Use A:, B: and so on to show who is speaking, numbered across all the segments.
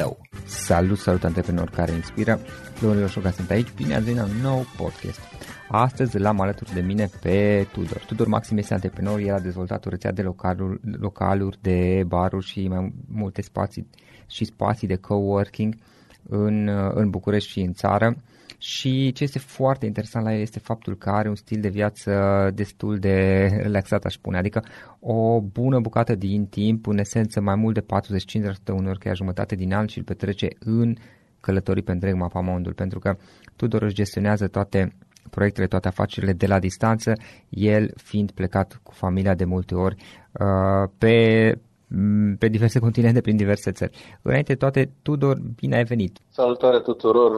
A: tău. Salut, salut antreprenori care inspiră. Florin Roșoga sunt aici, bine ați venit la un nou podcast. Astăzi l-am alături de mine pe Tudor. Tudor Maxim este antreprenor, el a dezvoltat o rețea de localuri, localuri de baruri și mai multe spații și spații de coworking în, în București și în țară și ce este foarte interesant la el este faptul că are un stil de viață destul de relaxat, aș spune, adică o bună bucată din timp, în esență mai mult de 45% uneori chiar jumătate din an și îl petrece în călătorii pe întreg mapamondul, pentru că Tudor își gestionează toate proiectele, toate afacerile de la distanță, el fiind plecat cu familia de multe ori uh, pe pe diverse continente, prin diverse țări. Înainte de toate, Tudor, bine ai venit!
B: Salutare tuturor!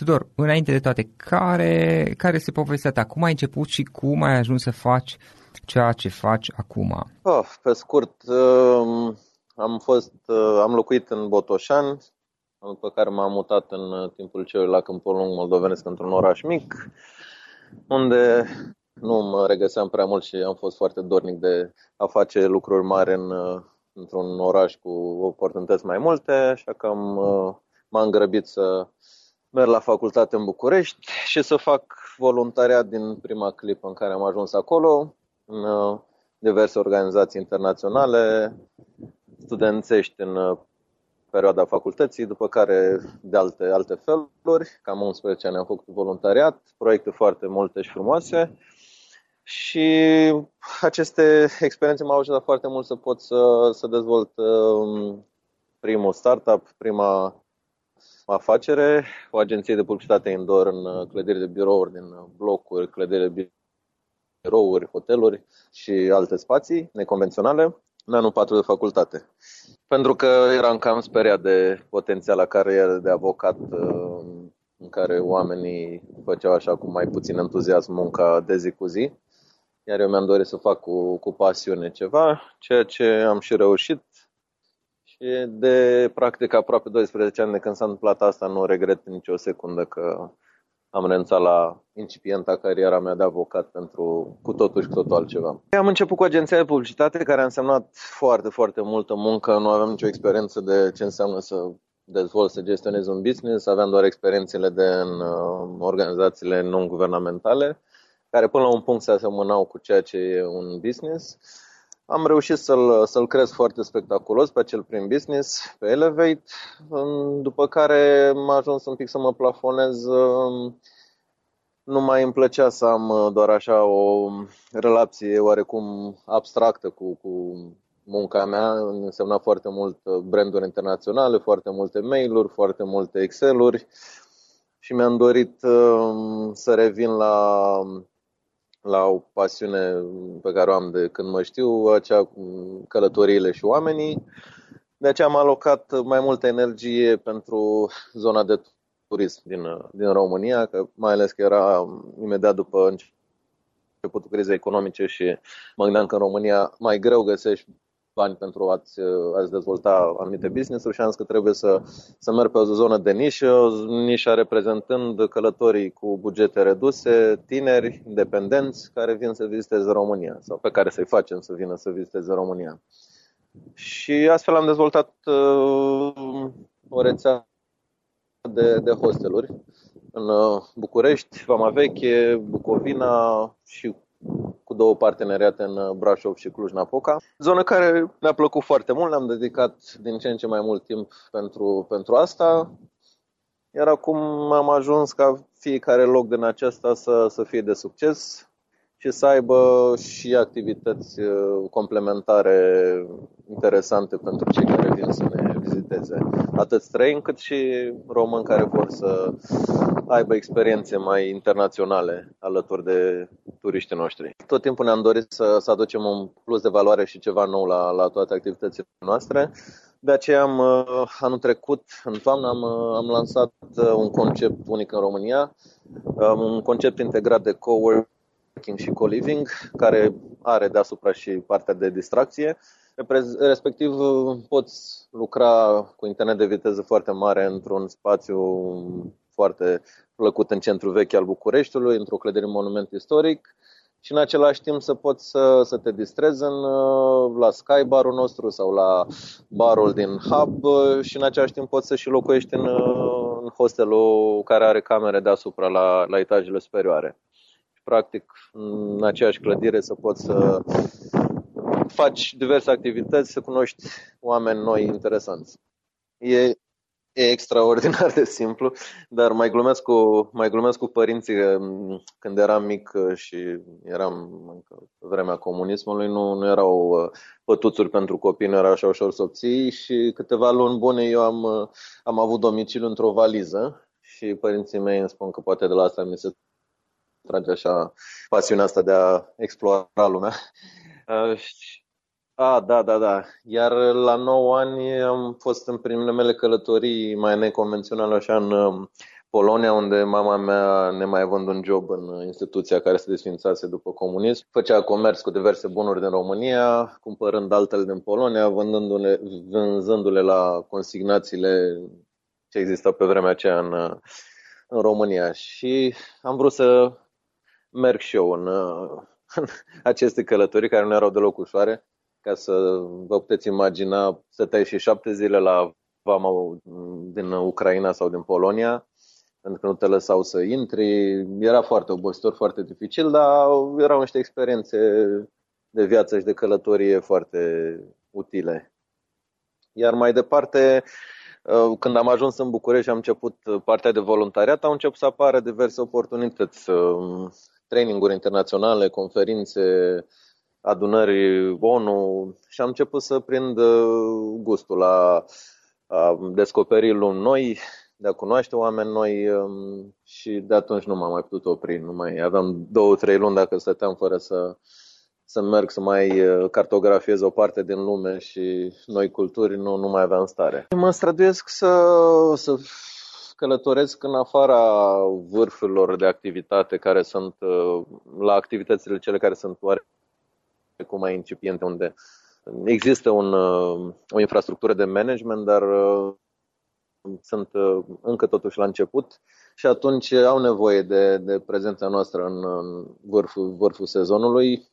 B: Uh,
A: Tudor, înainte de toate, care, care este povestea ta? Cum ai început și cum ai ajuns să faci ceea ce faci acum?
B: Oh, pe scurt, um, am fost, uh, am locuit în Botoșan, după care m-am mutat în timpul celui la Câmpul Lung Moldovenesc într-un oraș mic, unde nu mă regăseam prea mult și am fost foarte dornic de a face lucruri mari în, uh, într-un oraș cu oportunități mai multe, așa că am, uh, m-am grăbit să merg la facultate în București și să fac voluntariat din prima clipă în care am ajuns acolo, în uh, diverse organizații internaționale, studențești în uh, perioada facultății, după care de alte, alte feluri, cam 11 ani am făcut voluntariat, proiecte foarte multe și frumoase. Și aceste experiențe m-au ajutat foarte mult să pot să, să dezvolt um, primul startup, prima afacere, o agenție de publicitate indoor în clădiri de birouri din blocuri, clădiri de birouri, hoteluri și alte spații neconvenționale în anul 4 de facultate. Pentru că eram cam speriat de potențiala carieră de avocat uh, în care oamenii făceau așa cu mai puțin entuziasm munca de zi cu zi. Iar eu mi-am dorit să fac cu, cu pasiune ceva, ceea ce am și reușit. Și de practic aproape 12 ani de când s-a întâmplat asta, nu regret nicio secundă că am renunțat la incipienta cariera mea de avocat pentru cu totul și cu totul altceva. Am început cu agenția de publicitate care a însemnat foarte, foarte multă muncă. Nu aveam nicio experiență de ce înseamnă să dezvolt, să gestionez un business. Aveam doar experiențele de în uh, organizațiile non-guvernamentale care până la un punct se asemănau cu ceea ce e un business. Am reușit să-l, să-l cresc foarte spectaculos pe acel prim business, pe Elevate, după care m-a ajuns un pic să mă plafonez. Um, nu mai îmi plăcea să am uh, doar așa o relație oarecum abstractă cu, cu munca mea. Însemna foarte mult uh, branduri internaționale, foarte multe mail-uri, foarte multe Excel-uri și mi-am dorit um, să revin la la o pasiune pe care o am de când mă știu, acea cu călătoriile și oamenii. De aceea am alocat mai multă energie pentru zona de turism din, din România, că mai ales că era imediat după începutul crizei economice și mă gândeam că în România mai greu găsești bani pentru a-ți, a-ți dezvolta anumite business-uri și am zis că trebuie să, să merg pe o zonă de nișă, nișa reprezentând călătorii cu bugete reduse, tineri, independenți, care vin să viziteze România sau pe care să-i facem să vină să viziteze România. Și astfel am dezvoltat uh, o rețea de, de hosteluri în uh, București, Vama Veche, Bucovina și cu două parteneriate în uh, Brașov și Cluj-Napoca. Zonă care mi-a plăcut foarte mult, ne-am dedicat din ce în ce mai mult timp pentru, pentru asta. Iar acum am ajuns ca fiecare loc din acesta să, să fie de succes și să aibă și activități uh, complementare interesante pentru cei care vin să ne viziteze. Atât străini cât și români care vor să aibă experiențe mai internaționale alături de turiștii noștri. Tot timpul ne-am dorit să, să aducem un plus de valoare și ceva nou la, la toate activitățile noastre. De aceea am, uh, anul trecut, în toamnă, am, uh, am lansat uh, un concept unic în România, um, un concept integrat de coworking și co-living, care are deasupra și partea de distracție. Respectiv, poți lucra cu internet de viteză foarte mare într-un spațiu foarte plăcut în centrul vechi al Bucureștiului, într-o clădire monument istoric și în același timp să poți să, să te distrezi în, la Sky barul nostru sau la barul din Hub și în același timp poți să și locuiești în, în hostelul care are camere deasupra la, la etajele superioare. Și practic în aceeași clădire să poți să faci diverse activități, să cunoști oameni noi interesanți. E E extraordinar de simplu, dar mai glumesc cu, mai glumesc cu părinții când eram mic uh, și eram în vremea comunismului, nu, nu erau uh, pătuțuri pentru copii, nu era așa ușor să obții și câteva luni bune eu am, uh, am avut domiciliu într-o valiză și părinții mei îmi spun că poate de la asta mi se trage așa pasiunea asta de a explora lumea. A, da, da, da. Iar la 9 ani am fost în primele mele călătorii mai neconvenționale, așa, în um, Polonia, unde mama mea ne mai având un job în instituția care se desfințase după comunism. Făcea comerț cu diverse bunuri din România, cumpărând altele din Polonia, vânzându-le, vânzându-le la consignațiile ce existau pe vremea aceea în, în România. Și am vrut să merg și eu în, în aceste călătorii care nu erau deloc ușoare ca să vă puteți imagina, stăteai și șapte zile la vama din Ucraina sau din Polonia, pentru că nu te lăsau să intri. Era foarte obositor, foarte dificil, dar erau niște experiențe de viață și de călătorie foarte utile. Iar mai departe, când am ajuns în București și am început partea de voluntariat, au început să apară diverse oportunități, traininguri internaționale, conferințe, adunări ONU și am început să prind uh, gustul la a descoperi lumi noi, de a cunoaște oameni noi um, și de atunci nu m-am mai putut opri. Nu mai aveam două, trei luni dacă stăteam fără să, să merg să mai uh, cartografiez o parte din lume și noi culturi, nu, nu mai aveam stare. Mă străduiesc să, să călătoresc în afara vârfurilor de activitate care sunt uh, la activitățile cele care sunt oare cu mai incipiente, unde există un, uh, o infrastructură de management, dar sunt încă totuși la început și atunci au nevoie de, de prezența noastră în, în vârful, vârful sezonului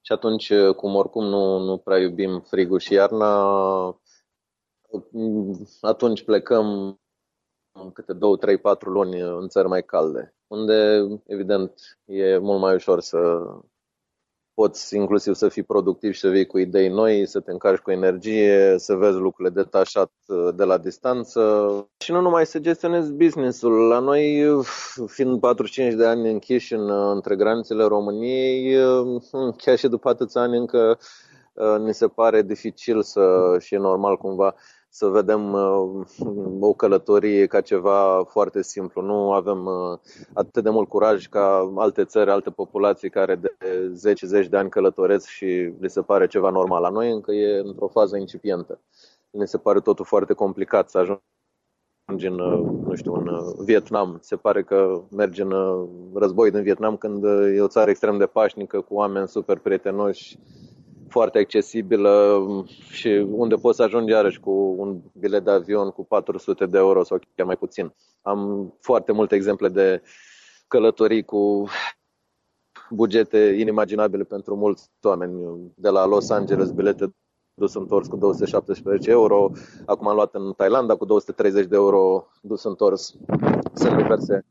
B: și atunci, cum oricum nu, nu prea iubim frigul și iarna, atunci plecăm câte două, trei, patru luni în țări mai calde, unde, evident, e mult mai ușor să, poți inclusiv să fii productiv și să vii cu idei noi, să te încarci cu energie, să vezi lucrurile detașat uh, de la distanță și nu numai să gestionezi businessul. La noi, fiind 45 de ani închiși în, uh, între granițele României, uh, chiar și după atâția ani încă ni se pare dificil să, și e normal cumva să vedem uh, o călătorie ca ceva foarte simplu. Nu avem uh, atât de mult curaj ca alte țări, alte populații care de zeci, zeci de ani călătoresc și li se pare ceva normal. La noi încă e într-o fază incipientă. Ne se pare totul foarte complicat să ajungi în, uh, nu știu, în Vietnam. Se pare că mergi în război din Vietnam când e o țară extrem de pașnică, cu oameni super prietenoși, foarte accesibilă și unde poți să ajungi iarăși cu un bilet de avion cu 400 de euro sau chiar mai puțin. Am foarte multe exemple de călătorii cu bugete inimaginabile pentru mulți oameni. De la Los Angeles, bilete dus întors cu 217 euro, acum am luat în Thailanda cu 230 de euro dus întors. Sunt diverse.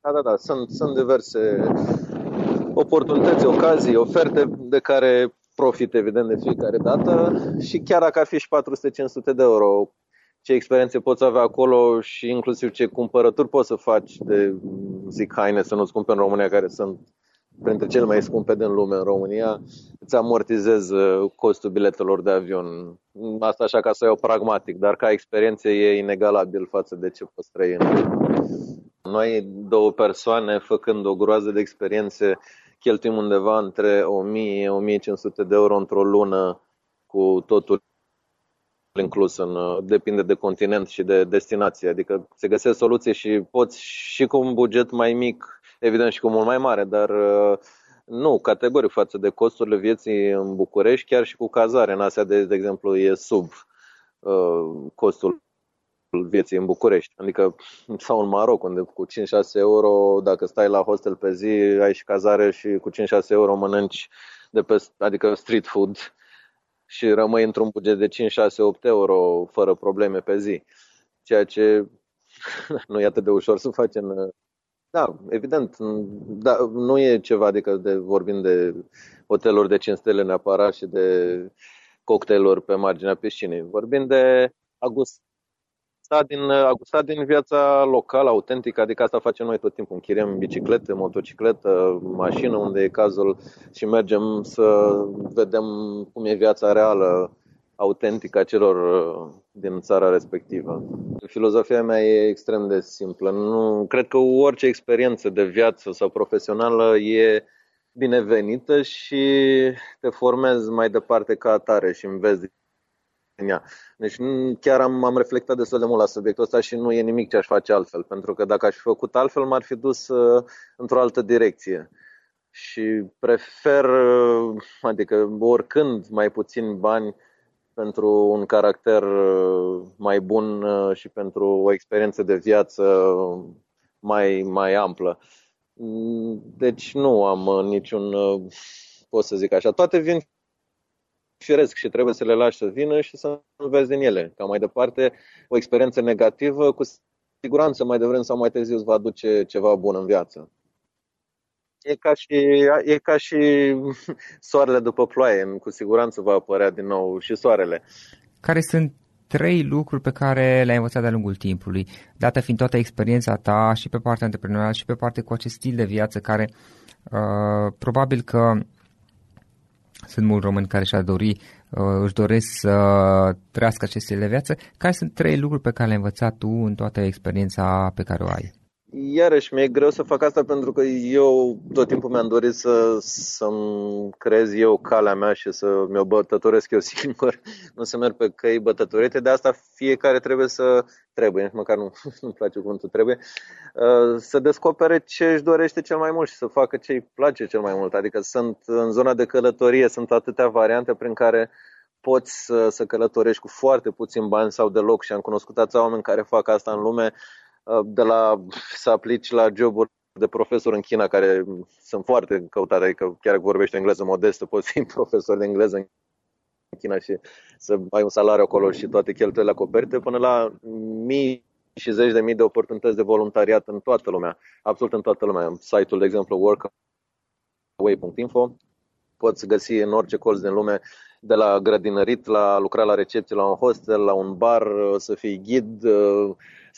B: Da, da, da, sunt, sunt diverse oportunități, ocazii, oferte de care profit, evident, de fiecare dată și chiar dacă ar fi și 400-500 de euro, ce experiențe poți avea acolo și inclusiv ce cumpărături poți să faci de, zic, haine să nu-ți cumperi în România, care sunt printre cele mai scumpe din lume în România, îți amortizez uh, costul biletelor de avion. Asta așa ca să iau pragmatic, dar ca experiență e inegalabil față de ce poți trăi în Noi, două persoane, făcând o groază de experiențe, cheltuim undeva între 1000-1500 de euro într-o lună cu totul inclus în, depinde de continent și de destinație. Adică se găsesc soluții și poți și cu un buget mai mic, evident și cu mult mai mare, dar nu, categoric față de costurile vieții în București, chiar și cu cazare în Asia, de, de exemplu, e sub uh, costul vieții în București. Adică, sau în Maroc, unde cu 5-6 euro, dacă stai la hostel pe zi, ai și cazare și cu 5-6 euro mănânci de pe, adică street food și rămâi într-un buget de 5, 6, 8 euro fără probleme pe zi. Ceea ce nu e atât de ușor să faci în... Da, evident, da, nu e ceva, adică de, vorbim de hoteluri de 5 stele neapărat și de cocktailuri pe marginea piscinei. Vorbim de agust, gustat din, a gustat din viața locală, autentică, adică asta facem noi tot timpul. Închiriem biciclete, motocicletă, mașină, unde e cazul și mergem să vedem cum e viața reală, autentică a celor uh, din țara respectivă. Filozofia mea e extrem de simplă. Nu, cred că orice experiență de viață sau profesională e binevenită și te formezi mai departe ca atare și înveți în ea. Deci chiar am, am reflectat destul de mult la subiectul ăsta și nu e nimic ce aș face altfel, pentru că dacă aș fi făcut altfel, m-ar fi dus uh, într-o altă direcție. Și prefer, uh, adică oricând, mai puțin bani pentru un caracter uh, mai bun uh, și pentru o experiență de viață mai, mai amplă. Deci nu am uh, niciun, pot să zic așa, toate vin firesc și trebuie să le lași să vină și să înveți din ele. Ca mai departe, o experiență negativă, cu siguranță mai devreme sau mai târziu îți va aduce ceva bun în viață. E ca și, e ca și soarele după ploaie, cu siguranță va apărea din nou și soarele.
A: Care sunt trei lucruri pe care le-ai învățat de-a lungul timpului, dată fiind toată experiența ta și pe partea antreprenorială și pe partea cu acest stil de viață care uh, probabil că sunt mulți români care și-ar dori uh, își doresc să trăiască aceste de viață, care sunt trei lucruri pe care le-ai învățat tu în toată experiența pe care o ai?
B: Iarăși, mi-e greu să fac asta pentru că eu tot timpul mi-am dorit să, să-mi creez eu calea mea și să mi-o bătătoresc eu singur, nu să merg pe căi bătătorite, de asta fiecare trebuie să, trebuie, nici măcar nu, nu-mi place cuvântul trebuie, uh, să descopere ce își dorește cel mai mult și să facă ce îi place cel mai mult. Adică sunt în zona de călătorie, sunt atâtea variante prin care poți să, să călătorești cu foarte puțin bani sau deloc și am cunoscut atâția oameni care fac asta în lume Uh, de la să aplici la joburi de profesor în China, care sunt foarte căutate, adică chiar dacă vorbești engleză modestă, poți fi profesor de engleză în China și să ai un salariu acolo și toate cheltuielile acoperite, până la mii și zeci de mii de oportunități de voluntariat în toată lumea, absolut în toată lumea. Site-ul, de exemplu, workaway.info, poți găsi în orice colț din lume, de la grădinărit, la lucra la recepție, la un hostel, la un bar, să fii ghid,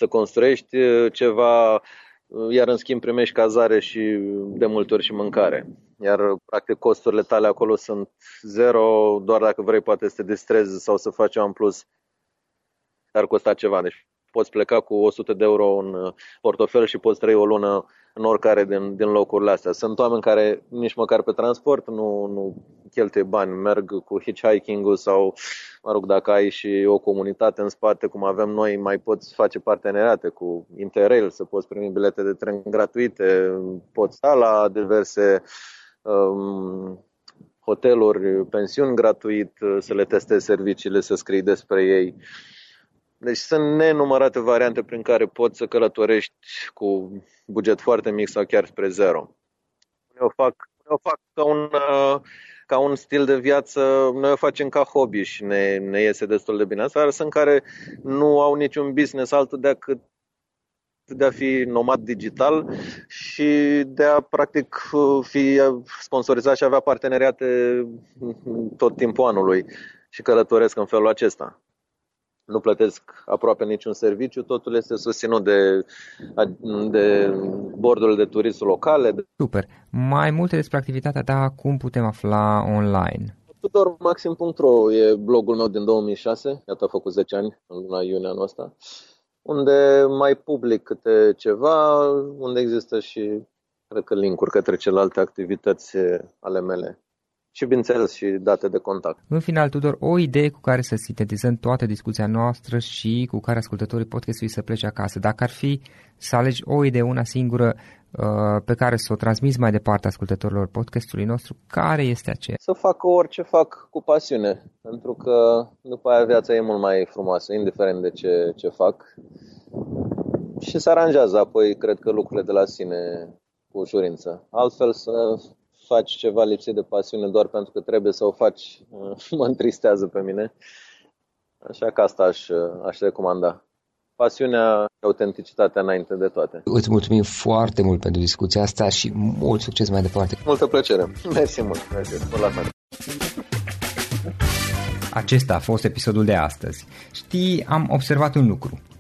B: să construiești uh, ceva, uh, iar în schimb primești cazare și de multe ori și mâncare. Iar practic costurile tale acolo sunt zero, doar dacă vrei poate să te distrezi sau să faci în plus, ar costa ceva. Deci poți pleca cu 100 de euro în uh, portofel și poți trăi o lună în oricare din, din locurile astea. Sunt oameni care nici măcar pe transport nu, nu cheltuie bani, merg cu hitchhiking-ul sau, mă rog, dacă ai și o comunitate în spate, cum avem noi, mai poți face parteneriate cu Interrail, să poți primi bilete de tren gratuite, poți sta la diverse um, hoteluri, pensiuni gratuit, să le testezi serviciile, să scrii despre ei. Deci sunt nenumărate variante prin care poți să călătorești cu buget foarte mic sau chiar spre zero. Noi o fac, noi o fac ca, un, uh, ca un stil de viață, noi o facem ca hobby și ne, ne iese destul de bine. Asta sunt care nu au niciun business altul decât de a fi nomad digital și de a practic fi sponsorizat și avea parteneriate tot timpul anului și călătoresc în felul acesta nu plătesc aproape niciun serviciu, totul este susținut de, de bordurile de turism locale.
A: Super. Mai multe despre activitatea ta, cum putem afla online?
B: Tudormaxim.ro e blogul meu din 2006, iată a făcut 10 ani în luna iunie anul ăsta, unde mai public câte ceva, unde există și, cred că, linkuri către celelalte activități ale mele și, bineînțeles, și date de contact.
A: În final, Tudor, o idee cu care să sintetizăm toată discuția noastră și cu care ascultătorii podcastului să plece acasă. Dacă ar fi să alegi o idee, una singură, uh, pe care să o transmiți mai departe ascultătorilor podcastului nostru, care este aceea?
B: Să facă orice fac cu pasiune, pentru că după aia viața e mult mai frumoasă, indiferent de ce, ce fac. Și se aranjează apoi, cred că, lucrurile de la sine cu ușurință. Altfel să faci ceva lipsit de pasiune doar pentru că trebuie să o faci, mă întristează pe mine. Așa că asta aș, aș recomanda. Pasiunea și autenticitatea înainte de toate.
A: Îți mulțumim foarte mult pentru discuția asta și mult succes mai departe.
B: Multă plăcere. Mersi mult. Mersi. la
A: Acesta a fost episodul de astăzi. Știi, am observat un lucru.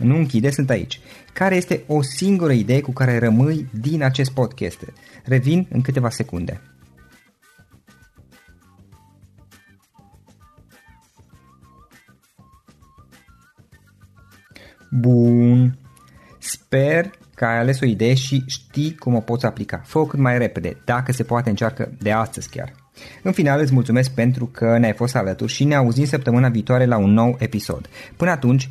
A: nu închide, sunt aici. Care este o singură idee cu care rămâi din acest podcast? Revin în câteva secunde. Bun. Sper că ai ales o idee și știi cum o poți aplica. Fă-o cât mai repede, dacă se poate încearcă de astăzi chiar. În final îți mulțumesc pentru că ne-ai fost alături și ne auzim săptămâna viitoare la un nou episod. Până atunci,